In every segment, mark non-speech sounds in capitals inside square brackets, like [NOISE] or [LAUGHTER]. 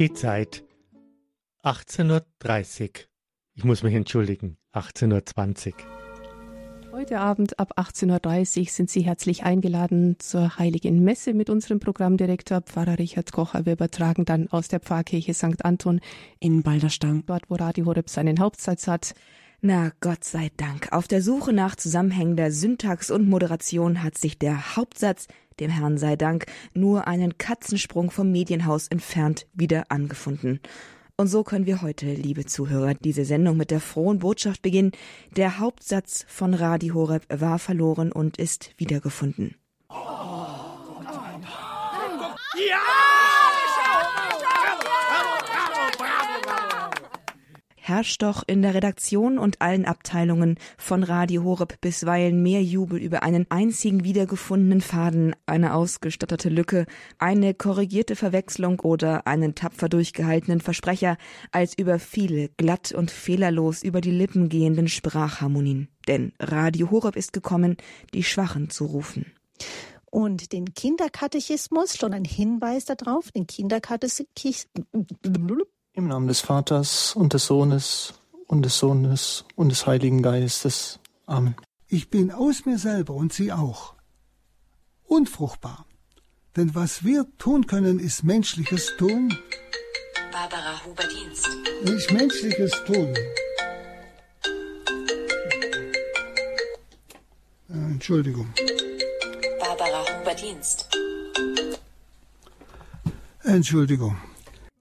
Die Zeit 18.30 Uhr. Ich muss mich entschuldigen, 18.20 Uhr. Heute Abend ab 18.30 Uhr sind Sie herzlich eingeladen zur Heiligen Messe mit unserem Programmdirektor Pfarrer Richard Kocher. Wir übertragen dann aus der Pfarrkirche St. Anton in Balderstang, dort wo Radio Horeb seinen Hauptsitz hat. Na, Gott sei Dank. Auf der Suche nach zusammenhängender Syntax und Moderation hat sich der Hauptsatz, dem Herrn sei Dank, nur einen Katzensprung vom Medienhaus entfernt wieder angefunden. Und so können wir heute, liebe Zuhörer, diese Sendung mit der frohen Botschaft beginnen. Der Hauptsatz von Radio Horeb war verloren und ist wiedergefunden. Oh, ja! Herrscht doch in der Redaktion und allen Abteilungen von Radio Horeb bisweilen mehr Jubel über einen einzigen wiedergefundenen Faden, eine ausgestattete Lücke, eine korrigierte Verwechslung oder einen tapfer durchgehaltenen Versprecher, als über viele glatt und fehlerlos über die Lippen gehenden Sprachharmonien. Denn Radio Horeb ist gekommen, die Schwachen zu rufen und den Kinderkatechismus, schon ein Hinweis darauf, den Kinderkatechismus, im Namen des Vaters und des Sohnes und des Sohnes und des Heiligen Geistes. Amen. Ich bin aus mir selber und Sie auch. Unfruchtbar. Denn was wir tun können, ist menschliches Tun. Barbara Huber-Dienst. Nicht menschliches Tun. Äh, Entschuldigung. Barbara Huber-Dienst. Entschuldigung.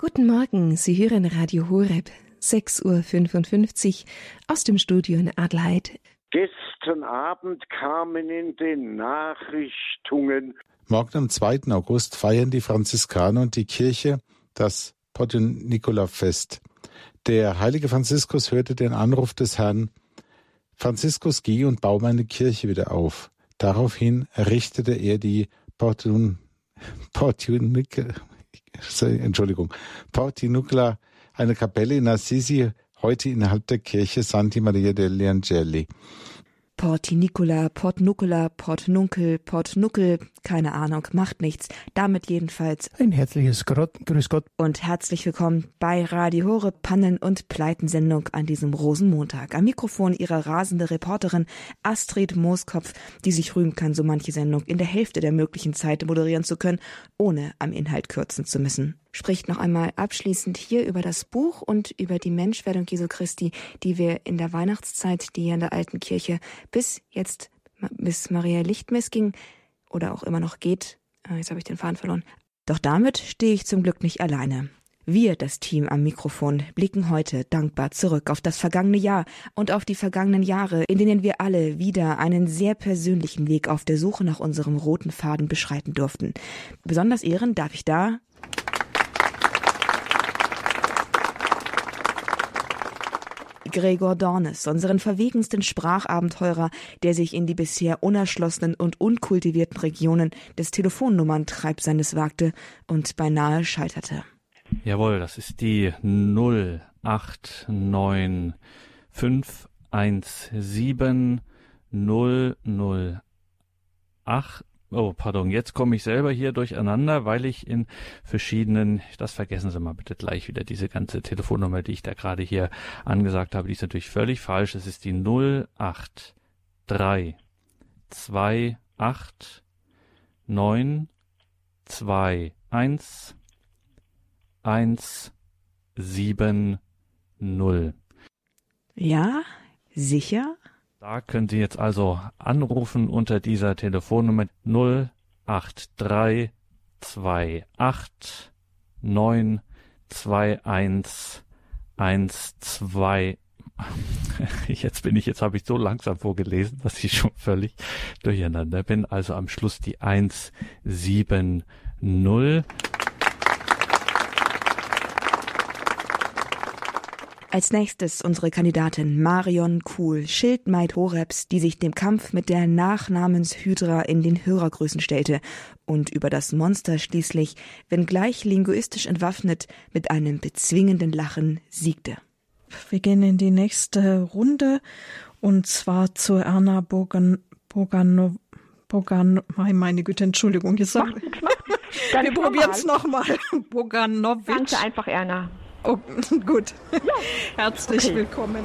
Guten Morgen, Sie hören Radio Horeb, 6.55 Uhr aus dem Studio in Adelheid. Gestern Abend kamen in den Nachrichtungen. Morgen am 2. August feiern die Franziskaner und die Kirche das Portiunicula-Fest. Der heilige Franziskus hörte den Anruf des Herrn, Franziskus, geh und bau meine Kirche wieder auf. Daraufhin errichtete er die Portun, Portiunicula, Entschuldigung, Portinucla, eine Kapelle in Assisi, heute innerhalb der Kirche Santi Maria degli Angeli. Portinicola, Portnucula, Portnunkel, Portnuckel, keine Ahnung, macht nichts. Damit jedenfalls. Ein herzliches Grüß Gott. Und herzlich willkommen bei Radio Hore Pannen- und Pleitensendung an diesem Rosenmontag. Am Mikrofon ihre rasende Reporterin Astrid Mooskopf, die sich rühmen kann, so manche Sendung in der Hälfte der möglichen Zeit moderieren zu können, ohne am Inhalt kürzen zu müssen spricht noch einmal abschließend hier über das Buch und über die Menschwerdung Jesu Christi, die wir in der Weihnachtszeit, die hier in der alten Kirche bis jetzt, bis Maria Lichtmess ging oder auch immer noch geht, äh, jetzt habe ich den Faden verloren. Doch damit stehe ich zum Glück nicht alleine. Wir, das Team am Mikrofon, blicken heute dankbar zurück auf das vergangene Jahr und auf die vergangenen Jahre, in denen wir alle wieder einen sehr persönlichen Weg auf der Suche nach unserem roten Faden beschreiten durften. Besonders ehren darf ich da Gregor Dornes, unseren verwegensten Sprachabenteurer, der sich in die bisher unerschlossenen und unkultivierten Regionen des Telefonnummerntreibs wagte und beinahe scheiterte. Jawohl, das ist die 089517 008 Oh, pardon, jetzt komme ich selber hier durcheinander, weil ich in verschiedenen, das vergessen Sie mal bitte gleich wieder, diese ganze Telefonnummer, die ich da gerade hier angesagt habe, die ist natürlich völlig falsch. Es ist die 083 28 9 2 1 1 7 0. Ja, sicher? Da können Sie jetzt also anrufen unter dieser Telefonnummer 083 28 921 12 Jetzt bin ich, jetzt habe ich so langsam vorgelesen, dass ich schon völlig durcheinander bin. Also am Schluss die 170. Als nächstes unsere Kandidatin Marion Kuhl, Schildmaid Horebs, die sich dem Kampf mit der Nachnamenshydra in den Hörergrößen stellte und über das Monster schließlich, wenngleich linguistisch entwaffnet, mit einem bezwingenden Lachen siegte. Wir gehen in die nächste Runde und zwar zu Erna Bogan, Bogan, Bogan, meine Güte, Entschuldigung, jetzt macht macht [LAUGHS] Wir probieren es nochmal. [LAUGHS] Boganovic. Ganz einfach, Erna. Oh, [LAUGHS] gut. Ja. Herzlich okay. willkommen.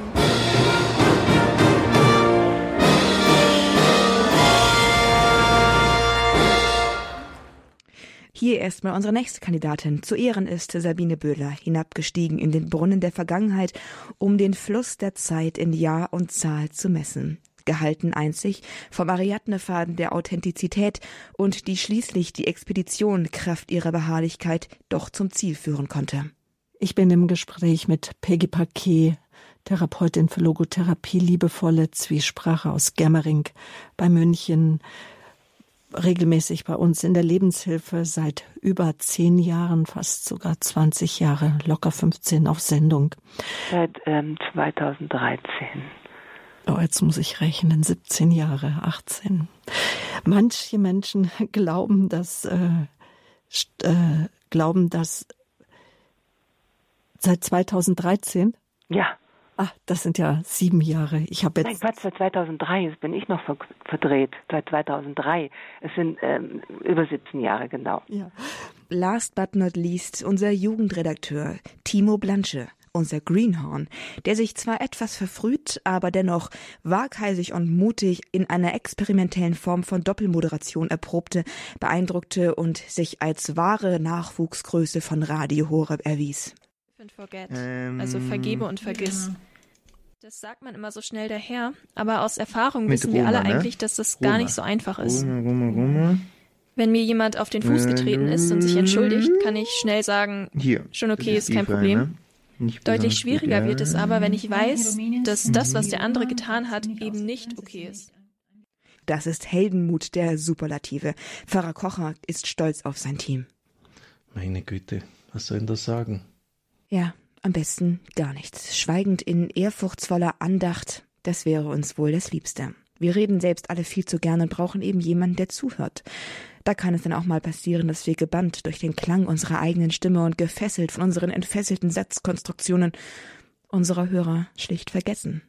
Hier erstmal unsere nächste Kandidatin. Zu Ehren ist Sabine Böhler hinabgestiegen in den Brunnen der Vergangenheit, um den Fluss der Zeit in Jahr und Zahl zu messen. Gehalten einzig vom Ariadnefaden der Authentizität und die schließlich die Expedition Kraft ihrer Beharrlichkeit doch zum Ziel führen konnte. Ich bin im Gespräch mit Peggy Paquet, Therapeutin für Logotherapie, liebevolle Zwiesprache aus Gemmering bei München regelmäßig bei uns in der Lebenshilfe seit über zehn Jahren, fast sogar 20 Jahre, locker 15 auf Sendung. Seit ähm, 2013. Oh, jetzt muss ich rechnen, 17 Jahre, 18. Manche Menschen glauben, dass, äh, äh, glauben, dass seit 2013 ja. Ah, das sind ja sieben Jahre. Ich habe jetzt. Nein, Quatsch, seit 2003. Jetzt bin ich noch verdreht. Seit 2003. Es sind ähm, über 17 Jahre, genau. Ja. Last but not least unser Jugendredakteur Timo Blanche unser Greenhorn, der sich zwar etwas verfrüht, aber dennoch waghalsig und mutig in einer experimentellen Form von Doppelmoderation erprobte, beeindruckte und sich als wahre Nachwuchsgröße von Radio Horeb erwies and forget. Ähm, also vergebe und vergiss. Ja. Das sagt man immer so schnell daher, aber aus Erfahrung wissen wir alle ne? eigentlich, dass das Roma. gar nicht so einfach ist. Roma, Roma, Roma. Wenn mir jemand auf den Fuß getreten ist und sich entschuldigt, kann ich schnell sagen, Hier, schon okay, ist, ist kein Problem. Ne? Deutlich schwieriger gut, ja. wird es aber, wenn ich weiß, dass das, was der andere getan hat, eben nicht okay ist. Das ist Heldenmut der Superlative. Pfarrer Kocher ist stolz auf sein Team. Meine Güte, was soll denn das sagen? Ja, am besten gar nichts. Schweigend in ehrfurchtsvoller Andacht, das wäre uns wohl das Liebste. Wir reden selbst alle viel zu gerne und brauchen eben jemanden, der zuhört. Da kann es dann auch mal passieren, dass wir gebannt durch den Klang unserer eigenen Stimme und gefesselt von unseren entfesselten Satzkonstruktionen unserer Hörer schlicht vergessen.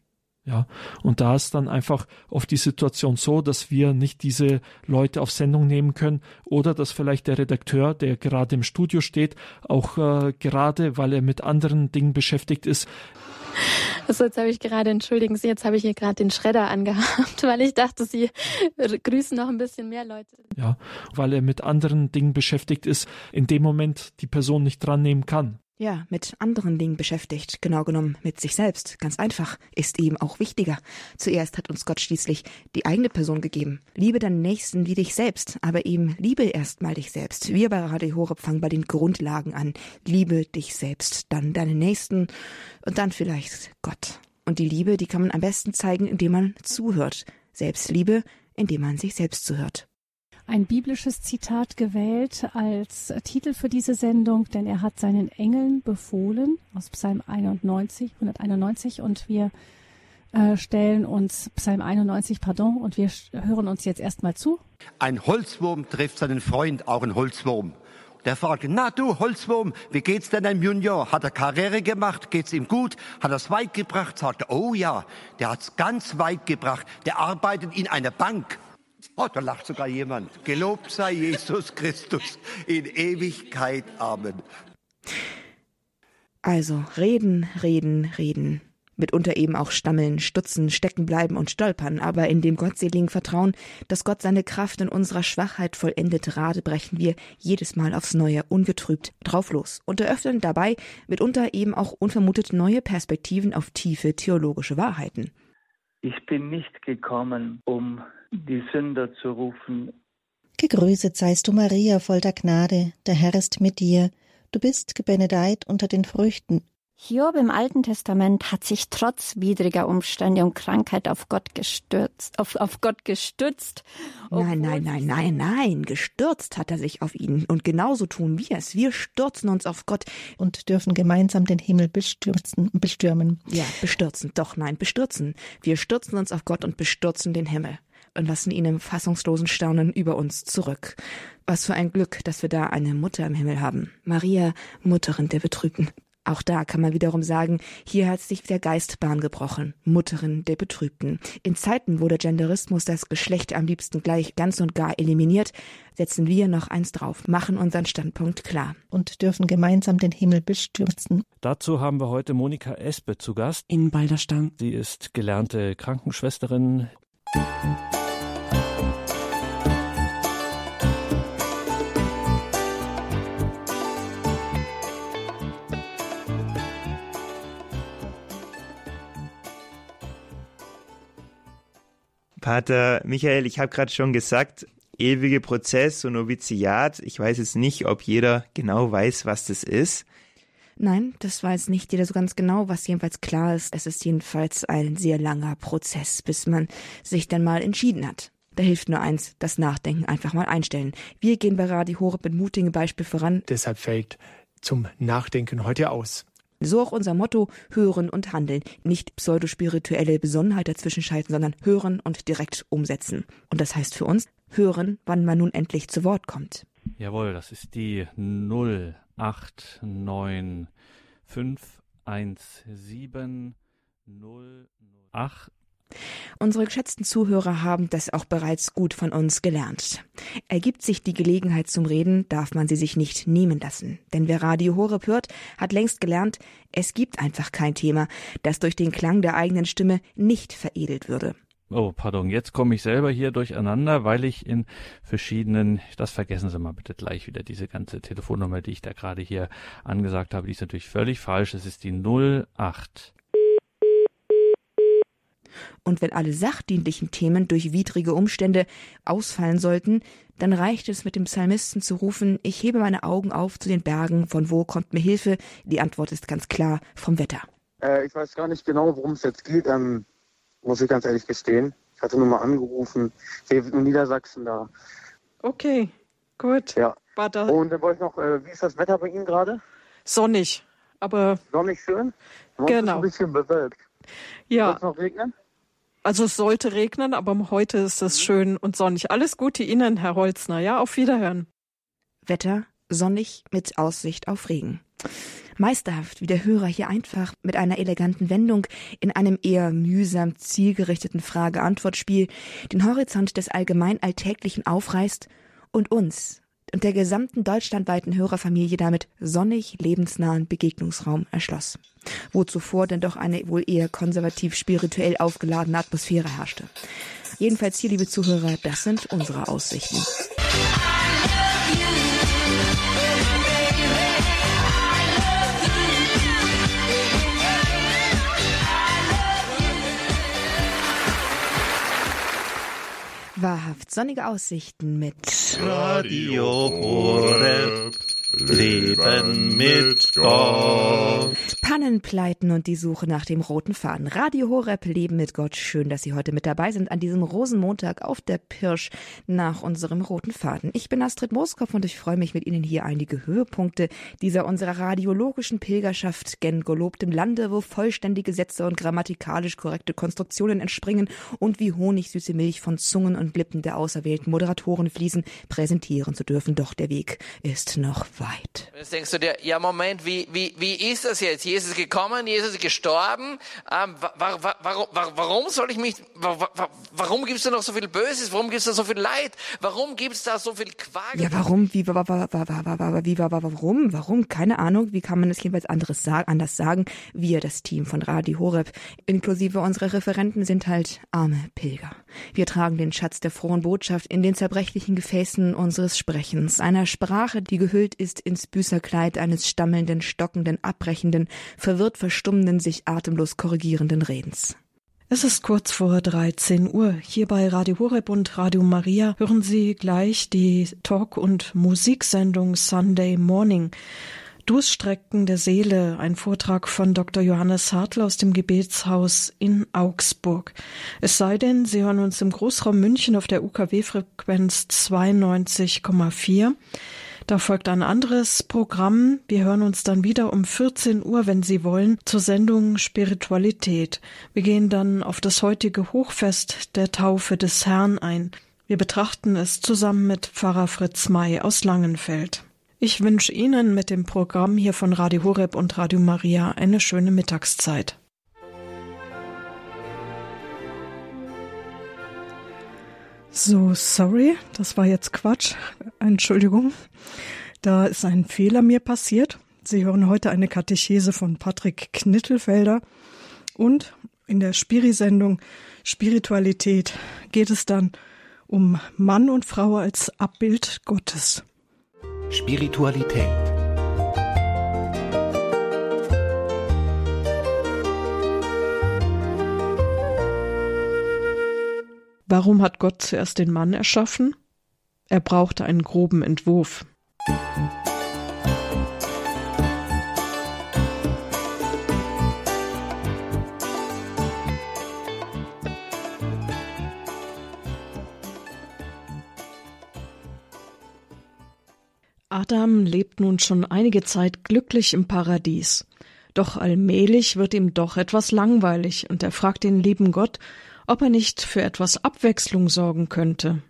Ja, und da ist dann einfach oft die Situation so, dass wir nicht diese Leute auf Sendung nehmen können oder dass vielleicht der Redakteur, der gerade im Studio steht, auch äh, gerade, weil er mit anderen Dingen beschäftigt ist. Also jetzt habe ich gerade, entschuldigen Sie, jetzt habe ich hier gerade den Schredder angehabt, [LAUGHS] weil ich dachte, Sie grüßen noch ein bisschen mehr Leute. Ja, weil er mit anderen Dingen beschäftigt ist, in dem Moment die Person nicht dran nehmen kann. Ja, mit anderen Dingen beschäftigt, genau genommen mit sich selbst, ganz einfach, ist eben auch wichtiger. Zuerst hat uns Gott schließlich die eigene Person gegeben. Liebe deinen Nächsten wie dich selbst, aber eben liebe erstmal dich selbst. Wir bei Radio Horeb fangen bei den Grundlagen an. Liebe dich selbst, dann deinen Nächsten und dann vielleicht Gott. Und die Liebe, die kann man am besten zeigen, indem man zuhört. Selbstliebe, indem man sich selbst zuhört ein biblisches Zitat gewählt als Titel für diese Sendung, denn er hat seinen Engeln befohlen aus Psalm 91, 191 und wir äh, stellen uns Psalm 91, pardon, und wir hören uns jetzt erstmal zu. Ein Holzwurm trifft seinen Freund, auch ein Holzwurm. Der fragt, na du Holzwurm, wie geht's denn deinem Junior? Hat er Karriere gemacht? Geht's ihm gut? Hat er es weit gebracht? Sagt er, oh ja, der hat's ganz weit gebracht. Der arbeitet in einer Bank. Oh, da lacht sogar jemand. Gelobt sei Jesus Christus in Ewigkeit. Amen. Also reden, reden, reden. Mitunter eben auch stammeln, stutzen, stecken bleiben und stolpern, aber in dem gottseligen Vertrauen, dass Gott seine Kraft in unserer Schwachheit vollendet, Rade brechen wir jedes Mal aufs Neue ungetrübt drauf los und eröffnen dabei mitunter eben auch unvermutet neue Perspektiven auf tiefe theologische Wahrheiten. Ich bin nicht gekommen, um die Sünder zu rufen. Gegrüßet seist du, Maria, voll der Gnade, der Herr ist mit dir. Du bist gebenedeit unter den Früchten Hiob im Alten Testament hat sich trotz widriger Umstände und Krankheit auf Gott gestürzt, auf, auf Gott gestützt. Nein, nein, nein, nein, nein, gestürzt hat er sich auf ihn. Und genauso tun wir es. Wir stürzen uns auf Gott. Und dürfen gemeinsam den Himmel bestürzen, bestürmen. Ja, bestürzen. Doch, nein, bestürzen. Wir stürzen uns auf Gott und bestürzen den Himmel. Und lassen ihn im fassungslosen Staunen über uns zurück. Was für ein Glück, dass wir da eine Mutter im Himmel haben. Maria, Mutterin der Betrübten. Auch da kann man wiederum sagen, hier hat sich der Geist Bahn gebrochen, Mutterin der Betrübten. In Zeiten, wo der Genderismus das Geschlecht am liebsten gleich ganz und gar eliminiert, setzen wir noch eins drauf, machen unseren Standpunkt klar. Und dürfen gemeinsam den Himmel bestürzen. Dazu haben wir heute Monika Espe zu Gast. In Balderstang. Sie ist gelernte Krankenschwesterin. Pater Michael, ich habe gerade schon gesagt, ewige Prozess und Noviziat. Ich weiß jetzt nicht, ob jeder genau weiß, was das ist. Nein, das weiß nicht jeder so ganz genau. Was jedenfalls klar ist, es ist jedenfalls ein sehr langer Prozess, bis man sich dann mal entschieden hat. Da hilft nur eins, das Nachdenken einfach mal einstellen. Wir gehen bei Radio Horeb mit mutigem Beispiel voran. Deshalb fällt zum Nachdenken heute aus. So auch unser Motto Hören und Handeln. Nicht pseudospirituelle Besonnenheit dazwischen schalten, sondern hören und direkt umsetzen. Und das heißt für uns, hören, wann man nun endlich zu Wort kommt. Jawohl, das ist die 08951708 Unsere geschätzten Zuhörer haben das auch bereits gut von uns gelernt. Ergibt sich die Gelegenheit zum Reden, darf man sie sich nicht nehmen lassen. Denn wer Radio Horeb hört, hat längst gelernt, es gibt einfach kein Thema, das durch den Klang der eigenen Stimme nicht veredelt würde. Oh, pardon, jetzt komme ich selber hier durcheinander, weil ich in verschiedenen, das vergessen Sie mal bitte gleich wieder, diese ganze Telefonnummer, die ich da gerade hier angesagt habe, die ist natürlich völlig falsch. Es ist die 08 und wenn alle sachdienlichen Themen durch widrige Umstände ausfallen sollten, dann reicht es mit dem Psalmisten zu rufen, ich hebe meine Augen auf zu den Bergen, von wo kommt mir Hilfe? Die Antwort ist ganz klar, vom Wetter. Äh, ich weiß gar nicht genau, worum es jetzt geht, ähm, muss ich ganz ehrlich gestehen. Ich hatte nur mal angerufen, ich lebe in Niedersachsen da. Okay, gut. Ja. Warte. Und dann wollte ich noch, äh, wie ist das Wetter bei Ihnen gerade? Sonnig, aber... Sonnig schön? Genau. Ist ein bisschen bewölkt. Ja. Soll es noch regnen? Also es sollte regnen, aber heute ist es schön und sonnig. Alles Gute Ihnen, Herr Holzner. Ja, auf Wiederhören. Wetter sonnig mit Aussicht auf Regen. Meisterhaft, wie der Hörer hier einfach mit einer eleganten Wendung in einem eher mühsam zielgerichteten Frage-Antwort-Spiel den Horizont des allgemein Alltäglichen aufreißt und uns und der gesamten deutschlandweiten Hörerfamilie damit sonnig lebensnahen Begegnungsraum erschloss, wo zuvor denn doch eine wohl eher konservativ spirituell aufgeladene Atmosphäre herrschte. Jedenfalls hier, liebe Zuhörer, das sind unsere Aussichten. Wahrhaft sonnige Aussichten mit Radio Horeb. Leben mit Gott. Pannenpleiten und die Suche nach dem roten Faden. Radio Horeb, Leben mit Gott. Schön, dass Sie heute mit dabei sind an diesem Rosenmontag auf der Pirsch nach unserem roten Faden. Ich bin Astrid Moskopf und ich freue mich mit Ihnen hier einige Höhepunkte dieser unserer radiologischen Pilgerschaft gen gelobtem Lande, wo vollständige Sätze und grammatikalisch korrekte Konstruktionen entspringen und wie honigsüße Milch von Zungen und Lippen der auserwählten Moderatoren fließen, präsentieren zu dürfen. Doch der Weg ist noch weit. Jetzt denkst du dir, ja Moment, wie, wie, wie ist das jetzt? Jesus ist gekommen, Jesus ist gestorben. Ähm, wa, wa, warum, warum soll ich mich, warum gibt es da noch so viel Böses? Warum gibt es da so viel Leid? Warum gibt es da so viel Qual? Ja, warum? Wie, wa, wa, wa, wa, wie, wa, wa, warum? Warum? Keine Ahnung. Wie kann man das jedenfalls anderes sagen, anders sagen? Wir, das Team von Radio Horeb, inklusive unserer Referenten, sind halt arme Pilger. Wir tragen den Schatz der frohen Botschaft in den zerbrechlichen Gefäßen unseres Sprechens, einer Sprache, die gehüllt ist ins Büßerkleid eines stammelnden, stockenden, abbrechenden, verwirrt verstummenden, sich atemlos korrigierenden Redens. Es ist kurz vor 13 Uhr. Hier bei Radio Horeb und Radio Maria hören Sie gleich die Talk- und Musiksendung Sunday Morning. Durststrecken der Seele, ein Vortrag von Dr. Johannes Hartl aus dem Gebetshaus in Augsburg. Es sei denn, Sie hören uns im Großraum München auf der UKW-Frequenz 92,4. Da folgt ein anderes Programm. Wir hören uns dann wieder um 14 Uhr, wenn Sie wollen, zur Sendung Spiritualität. Wir gehen dann auf das heutige Hochfest der Taufe des Herrn ein. Wir betrachten es zusammen mit Pfarrer Fritz May aus Langenfeld. Ich wünsche Ihnen mit dem Programm hier von Radio Horeb und Radio Maria eine schöne Mittagszeit. So, sorry, das war jetzt Quatsch. Entschuldigung. Da ist ein Fehler mir passiert. Sie hören heute eine Katechese von Patrick Knittelfelder und in der Spiri-Sendung Spiritualität geht es dann um Mann und Frau als Abbild Gottes. Spiritualität. Warum hat Gott zuerst den Mann erschaffen? Er brauchte einen groben Entwurf. Adam lebt nun schon einige Zeit glücklich im Paradies. Doch allmählich wird ihm doch etwas langweilig und er fragt den lieben Gott, ob er nicht für etwas Abwechslung sorgen könnte.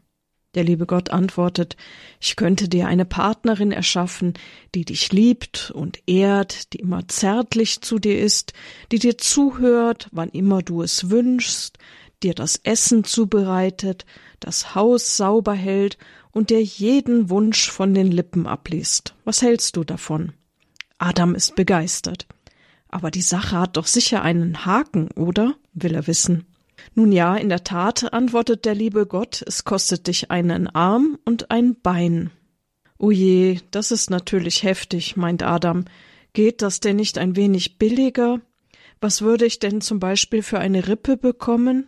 Der liebe Gott antwortet, ich könnte dir eine Partnerin erschaffen, die dich liebt und ehrt, die immer zärtlich zu dir ist, die dir zuhört, wann immer du es wünschst, dir das Essen zubereitet, das Haus sauber hält und dir jeden Wunsch von den Lippen abliest. Was hältst du davon? Adam ist begeistert. Aber die Sache hat doch sicher einen Haken, oder? will er wissen. Nun ja, in der Tat, antwortet der liebe Gott, es kostet dich einen Arm und ein Bein. O je, das ist natürlich heftig, meint Adam. Geht das denn nicht ein wenig billiger? Was würde ich denn zum Beispiel für eine Rippe bekommen?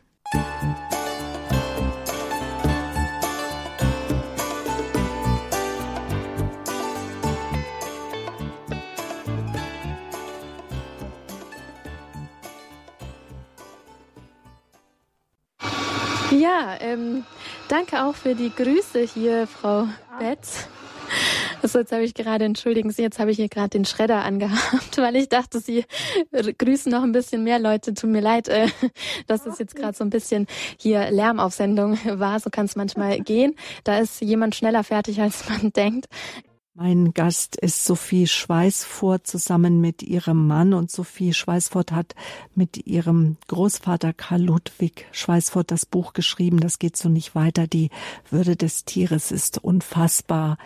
Ja, ähm, danke auch für die Grüße hier, Frau Betz. Also jetzt habe ich gerade, entschuldigen Sie, jetzt habe ich hier gerade den Schredder angehabt, [LAUGHS] weil ich dachte, Sie grüßen noch ein bisschen mehr Leute. Tut mir leid, äh, dass es jetzt gerade so ein bisschen hier Lärm auf Sendung war. So kann es manchmal gehen. Da ist jemand schneller fertig, als man [LAUGHS] denkt. Mein Gast ist Sophie Schweißfurt zusammen mit ihrem Mann und Sophie Schweißfurt hat mit ihrem Großvater Karl Ludwig Schweißfurt das Buch geschrieben. Das geht so nicht weiter. Die Würde des Tieres ist unfassbar.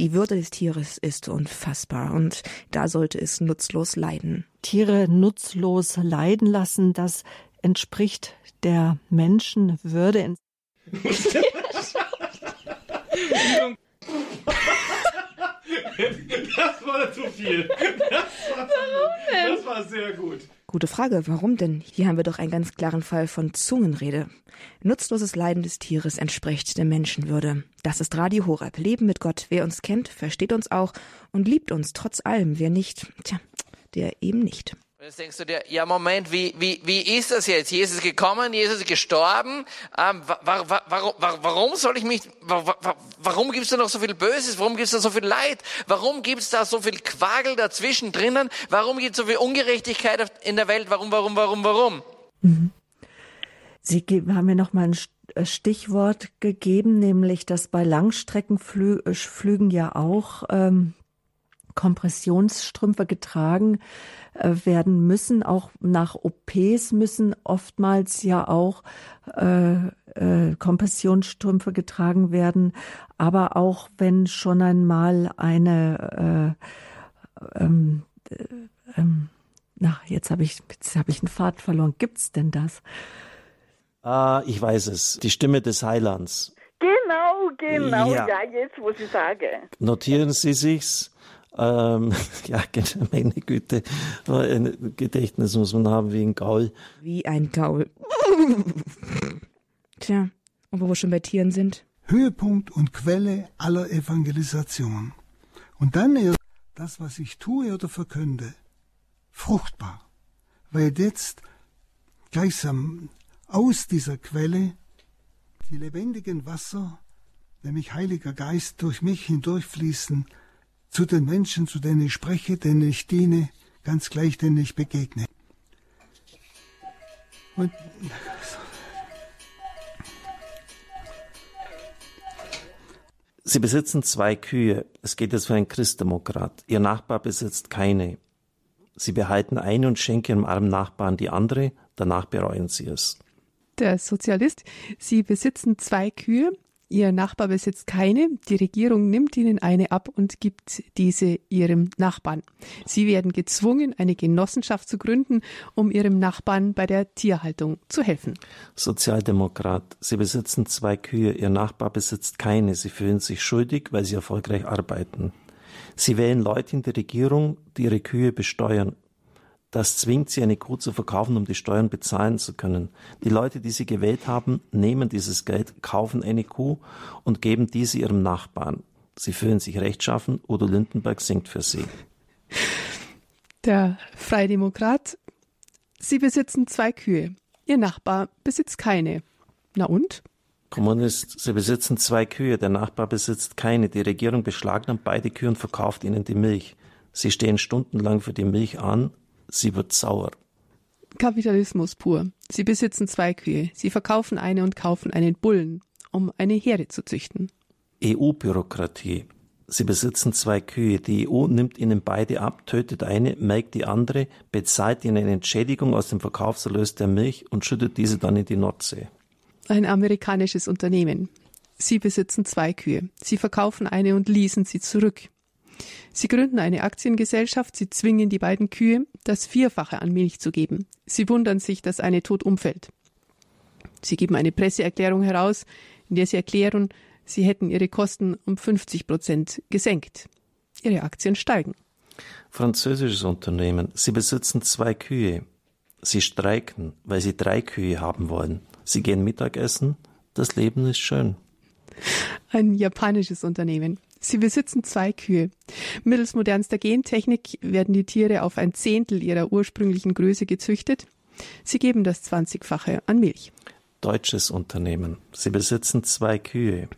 Die Würde des Tieres ist unfassbar und da sollte es nutzlos leiden. Tiere nutzlos leiden lassen, das entspricht der Menschenwürde. [LAUGHS] [LAUGHS] Das war zu viel. Das war, Warum das war sehr gut. Gute Frage, warum denn? Hier haben wir doch einen ganz klaren Fall von Zungenrede. Nutzloses Leiden des Tieres entspricht der Menschenwürde. Das ist Radio Horeb. Leben mit Gott. Wer uns kennt, versteht uns auch und liebt uns trotz allem. Wer nicht, tja, der eben nicht. Jetzt denkst du dir, ja Moment, wie, wie, wie ist das jetzt? Jesus ist gekommen, Jesus ist gestorben. Ähm, warum, warum, warum soll ich mich, warum gibt es da noch so viel Böses? Warum gibt es da so viel Leid? Warum gibt es da so viel Quagel dazwischen drinnen? Warum gibt es so viel Ungerechtigkeit in der Welt? Warum, warum, warum, warum? Mhm. Sie haben mir noch mal ein äh, Stichwort gegeben, nämlich dass bei Langstreckenflügen äh, ja auch ähm, Kompressionsstrümpfe getragen äh, werden müssen. Auch nach OPs müssen oftmals ja auch äh, äh, Kompressionsstrümpfe getragen werden. Aber auch wenn schon einmal eine äh, ähm, äh, ähm, na, jetzt habe ich, jetzt habe ich einen Pfad verloren. Gibt's denn das? Ah, ich weiß es. Die Stimme des Heilands. Genau, genau, ja, ja jetzt, wo Sie sagen. Notieren Sie sich's. Ähm, [LAUGHS] ja, [LAUGHS] meine Güte, ein Gedächtnis muss man haben wie ein Gaul. Wie ein Gaul. [LAUGHS] Tja, und wo wir schon bei Tieren sind. Höhepunkt und Quelle aller Evangelisation. Und dann ist das, was ich tue oder verkünde, fruchtbar. Weil jetzt gleichsam aus dieser Quelle die lebendigen Wasser, nämlich Heiliger Geist, durch mich hindurchfließen zu den Menschen, zu denen ich spreche, denen ich diene, ganz gleich, denen ich begegne. Und Sie besitzen zwei Kühe. Es geht jetzt für einen Christdemokrat. Ihr Nachbar besitzt keine. Sie behalten eine und schenken ihrem armen Nachbarn die andere. Danach bereuen sie es. Der Sozialist. Sie besitzen zwei Kühe. Ihr Nachbar besitzt keine. Die Regierung nimmt ihnen eine ab und gibt diese ihrem Nachbarn. Sie werden gezwungen, eine Genossenschaft zu gründen, um ihrem Nachbarn bei der Tierhaltung zu helfen. Sozialdemokrat. Sie besitzen zwei Kühe. Ihr Nachbar besitzt keine. Sie fühlen sich schuldig, weil sie erfolgreich arbeiten. Sie wählen Leute in die Regierung, die ihre Kühe besteuern. Das zwingt sie, eine Kuh zu verkaufen, um die Steuern bezahlen zu können. Die Leute, die sie gewählt haben, nehmen dieses Geld, kaufen eine Kuh und geben diese ihrem Nachbarn. Sie fühlen sich rechtschaffen. Udo Lindenberg singt für sie. Der Freidemokrat. Sie besitzen zwei Kühe. Ihr Nachbar besitzt keine. Na und? Kommunist, Sie besitzen zwei Kühe, der Nachbar besitzt keine. Die Regierung beschlagnahmt beide Kühe und verkauft ihnen die Milch. Sie stehen stundenlang für die Milch an, sie wird sauer. Kapitalismus pur. Sie besitzen zwei Kühe. Sie verkaufen eine und kaufen einen Bullen, um eine Herde zu züchten. EU-Bürokratie. Sie besitzen zwei Kühe. Die EU nimmt ihnen beide ab, tötet eine, melkt die andere, bezahlt ihnen eine Entschädigung aus dem Verkaufserlös der Milch und schüttet diese dann in die Nordsee. Ein amerikanisches Unternehmen. Sie besitzen zwei Kühe. Sie verkaufen eine und leasen sie zurück. Sie gründen eine Aktiengesellschaft, sie zwingen die beiden Kühe, das Vierfache an Milch zu geben. Sie wundern sich, dass eine tot umfällt. Sie geben eine Presseerklärung heraus, in der sie erklären, sie hätten ihre Kosten um 50 Prozent gesenkt. Ihre Aktien steigen. Französisches Unternehmen. Sie besitzen zwei Kühe. Sie streiken, weil sie drei Kühe haben wollen. Sie gehen Mittagessen. Das Leben ist schön. Ein japanisches Unternehmen. Sie besitzen zwei Kühe. Mittels modernster Gentechnik werden die Tiere auf ein Zehntel ihrer ursprünglichen Größe gezüchtet. Sie geben das Zwanzigfache an Milch. Deutsches Unternehmen. Sie besitzen zwei Kühe.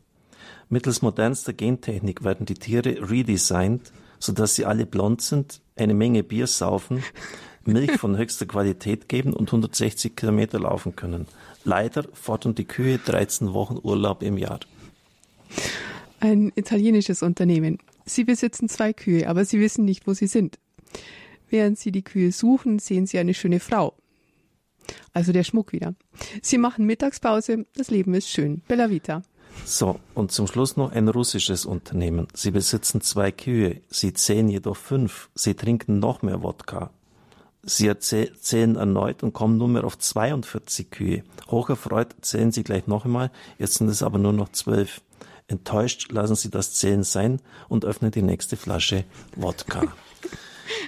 Mittels modernster Gentechnik werden die Tiere redesigned, sodass sie alle blond sind, eine Menge Bier saufen, Milch von höchster Qualität geben und 160 Kilometer laufen können. Leider fordern die Kühe 13 Wochen Urlaub im Jahr. Ein italienisches Unternehmen. Sie besitzen zwei Kühe, aber sie wissen nicht, wo sie sind. Während sie die Kühe suchen, sehen sie eine schöne Frau. Also der Schmuck wieder. Sie machen Mittagspause, das Leben ist schön. Bella Vita. So, und zum Schluss noch ein russisches Unternehmen. Sie besitzen zwei Kühe, sie zählen jedoch fünf. Sie trinken noch mehr Wodka. Sie zählen erneut und kommen nunmehr auf 42 Kühe. Hocherfreut zählen sie gleich noch einmal, jetzt sind es aber nur noch zwölf. Enttäuscht lassen sie das Zählen sein und öffnen die nächste Flasche Wodka. [LAUGHS]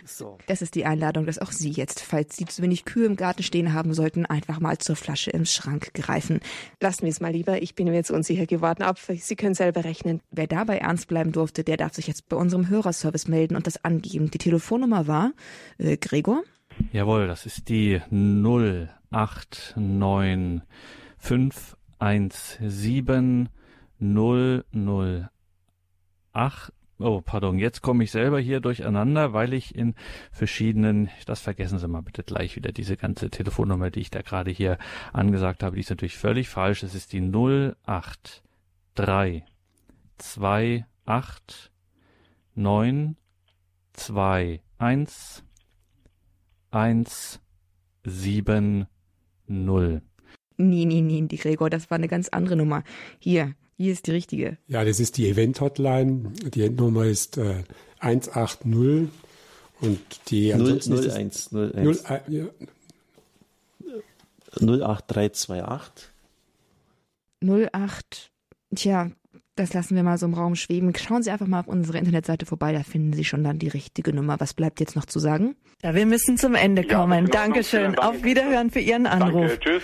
So. Das ist die Einladung, dass auch Sie jetzt, falls Sie zu wenig Kühe im Garten stehen haben sollten, einfach mal zur Flasche im Schrank greifen. Lassen wir es mal lieber. Ich bin mir jetzt unsicher geworden. Ab, Sie können selber rechnen. Wer dabei ernst bleiben durfte, der darf sich jetzt bei unserem Hörerservice melden und das angeben. Die Telefonnummer war äh, Gregor? Jawohl, das ist die 089517 008 Oh, pardon, jetzt komme ich selber hier durcheinander, weil ich in verschiedenen, das vergessen Sie mal bitte gleich wieder, diese ganze Telefonnummer, die ich da gerade hier angesagt habe, die ist natürlich völlig falsch. Es ist die 083 28 9 2 1 1 7 0. Nee, nee, nee, die Gregor, das war eine ganz andere Nummer. Hier, hier ist die richtige. Ja, das ist die Event-Hotline. Die Endnummer ist äh, 180 und die 0, 01, 01. 0, ja. 08328. 08, tja, das lassen wir mal so im Raum schweben. Schauen Sie einfach mal auf unsere Internetseite vorbei, da finden Sie schon dann die richtige Nummer. Was bleibt jetzt noch zu sagen? Ja, wir müssen zum Ende kommen. Ja, Dankeschön. Danke. Auf Wiederhören für Ihren Anruf. Danke, tschüss.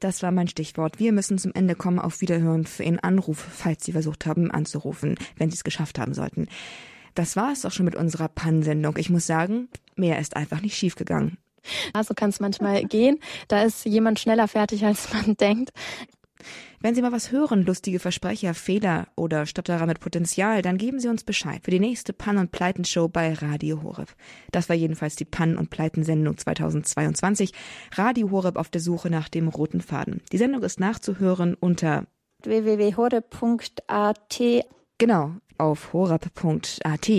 Das war mein Stichwort. Wir müssen zum Ende kommen. Auf Wiederhören für Ihren Anruf, falls Sie versucht haben anzurufen, wenn Sie es geschafft haben sollten. Das war es auch schon mit unserer Pann-Sendung. Ich muss sagen, mehr ist einfach nicht schiefgegangen. Also kann es manchmal gehen. Da ist jemand schneller fertig, als man denkt. Wenn Sie mal was hören, lustige Versprecher, Fehler oder Stotterer mit Potenzial, dann geben Sie uns Bescheid für die nächste Pann- und Pleitenshow bei Radio Horeb. Das war jedenfalls die Pann- und Pleitensendung 2022. Radio Horeb auf der Suche nach dem roten Faden. Die Sendung ist nachzuhören unter www.horeb.at Genau, auf horab.at.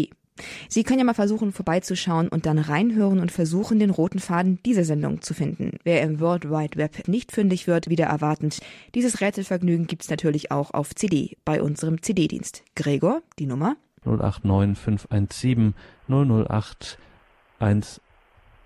Sie können ja mal versuchen, vorbeizuschauen und dann reinhören und versuchen, den roten Faden dieser Sendung zu finden. Wer im World Wide Web nicht fündig wird, wieder erwartend. Dieses Rätselvergnügen gibt's natürlich auch auf CD bei unserem CD-Dienst. Gregor, die Nummer? 089 517 008 1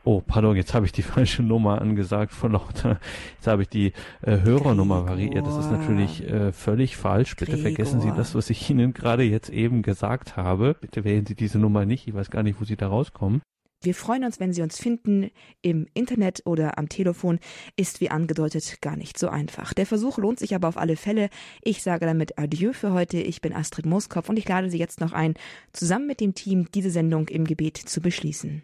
Oh, pardon, jetzt habe ich die [LAUGHS] falsche Nummer angesagt von lauter. Jetzt habe ich die äh, Hörernummer variiert. Das ist natürlich äh, völlig falsch. Bitte Gregor. vergessen Sie das, was ich Ihnen gerade jetzt eben gesagt habe. Bitte wählen Sie diese Nummer nicht. Ich weiß gar nicht, wo Sie da rauskommen. Wir freuen uns, wenn Sie uns finden im Internet oder am Telefon. Ist wie angedeutet gar nicht so einfach. Der Versuch lohnt sich aber auf alle Fälle. Ich sage damit Adieu für heute. Ich bin Astrid Moskopf und ich lade Sie jetzt noch ein, zusammen mit dem Team diese Sendung im Gebet zu beschließen.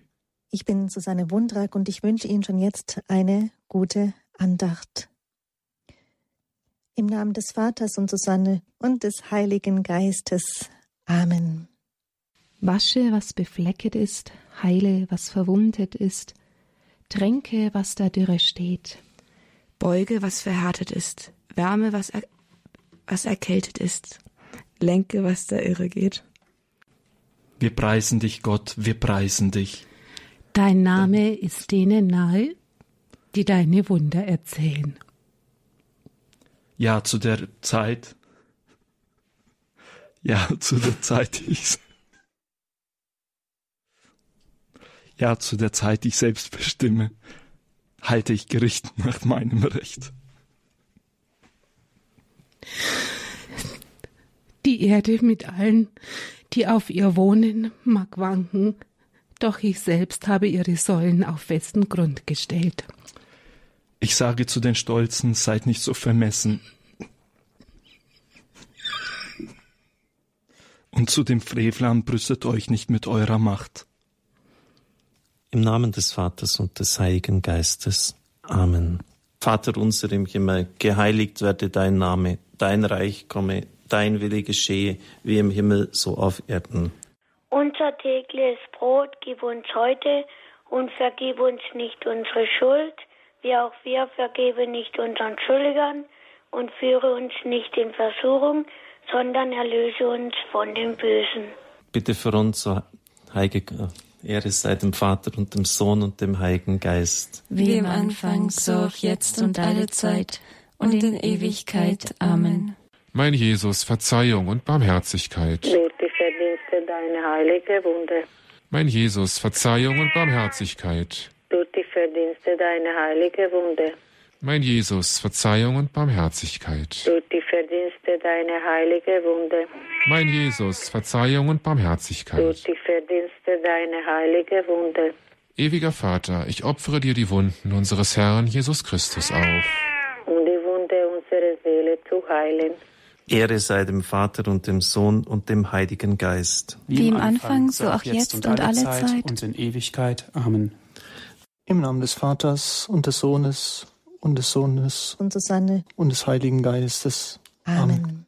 Ich bin Susanne Wundrak und ich wünsche Ihnen schon jetzt eine gute Andacht. Im Namen des Vaters und Susanne und des Heiligen Geistes. Amen. Wasche, was beflecket ist, heile, was verwundet ist, tränke, was da dürre steht. Beuge, was verhärtet ist, wärme, was, er, was erkältet ist, lenke, was da irre geht. Wir preisen dich, Gott, wir preisen dich. Dein Name ist denen nahe, die deine Wunder erzählen. Ja, zu der Zeit, ja, zu der Zeit ich, ja, zu der Zeit ich selbst bestimme, halte ich Gericht nach meinem Recht. Die Erde mit allen, die auf ihr wohnen, mag wanken, doch ich selbst habe ihre Säulen auf festen Grund gestellt. Ich sage zu den Stolzen, seid nicht so vermessen. Und zu den Frevlern brüstet euch nicht mit eurer Macht. Im Namen des Vaters und des Heiligen Geistes. Amen. Vater unser im Himmel, geheiligt werde dein Name, dein Reich komme, dein Wille geschehe, wie im Himmel so auf Erden. Unser tägliches Brot gib uns heute und vergib uns nicht unsere Schuld, wie auch wir vergeben nicht unseren Schuldigern und führe uns nicht in Versuchung, sondern erlöse uns von dem Bösen. Bitte für uns, so heilige Ehre sei dem Vater und dem Sohn und dem Heiligen Geist. Wie im Anfang, so auch jetzt und alle Zeit und in Ewigkeit. Amen. Mein Jesus, Verzeihung und Barmherzigkeit deine heilige Wunde. Mein Jesus, Verzeihung und Barmherzigkeit. Durch die Verdienste deine heilige Wunde. Mein Jesus, Verzeihung und Barmherzigkeit. Durch die Verdienste deine heilige Wunde. Mein Jesus, Verzeihung und Barmherzigkeit. Durch die Verdienste deine heilige Wunde. Ewiger Vater, ich opfere dir die Wunden unseres Herrn Jesus Christus auf. Um die Wunde unserer Seele zu heilen. Ehre sei dem Vater und dem Sohn und dem Heiligen Geist. Wie im Anfang, so auch jetzt und alle Zeit und in Ewigkeit. Amen. Im Namen des Vaters und des Sohnes und des Sohnes und Susanne und des Heiligen Geistes. Amen. Amen.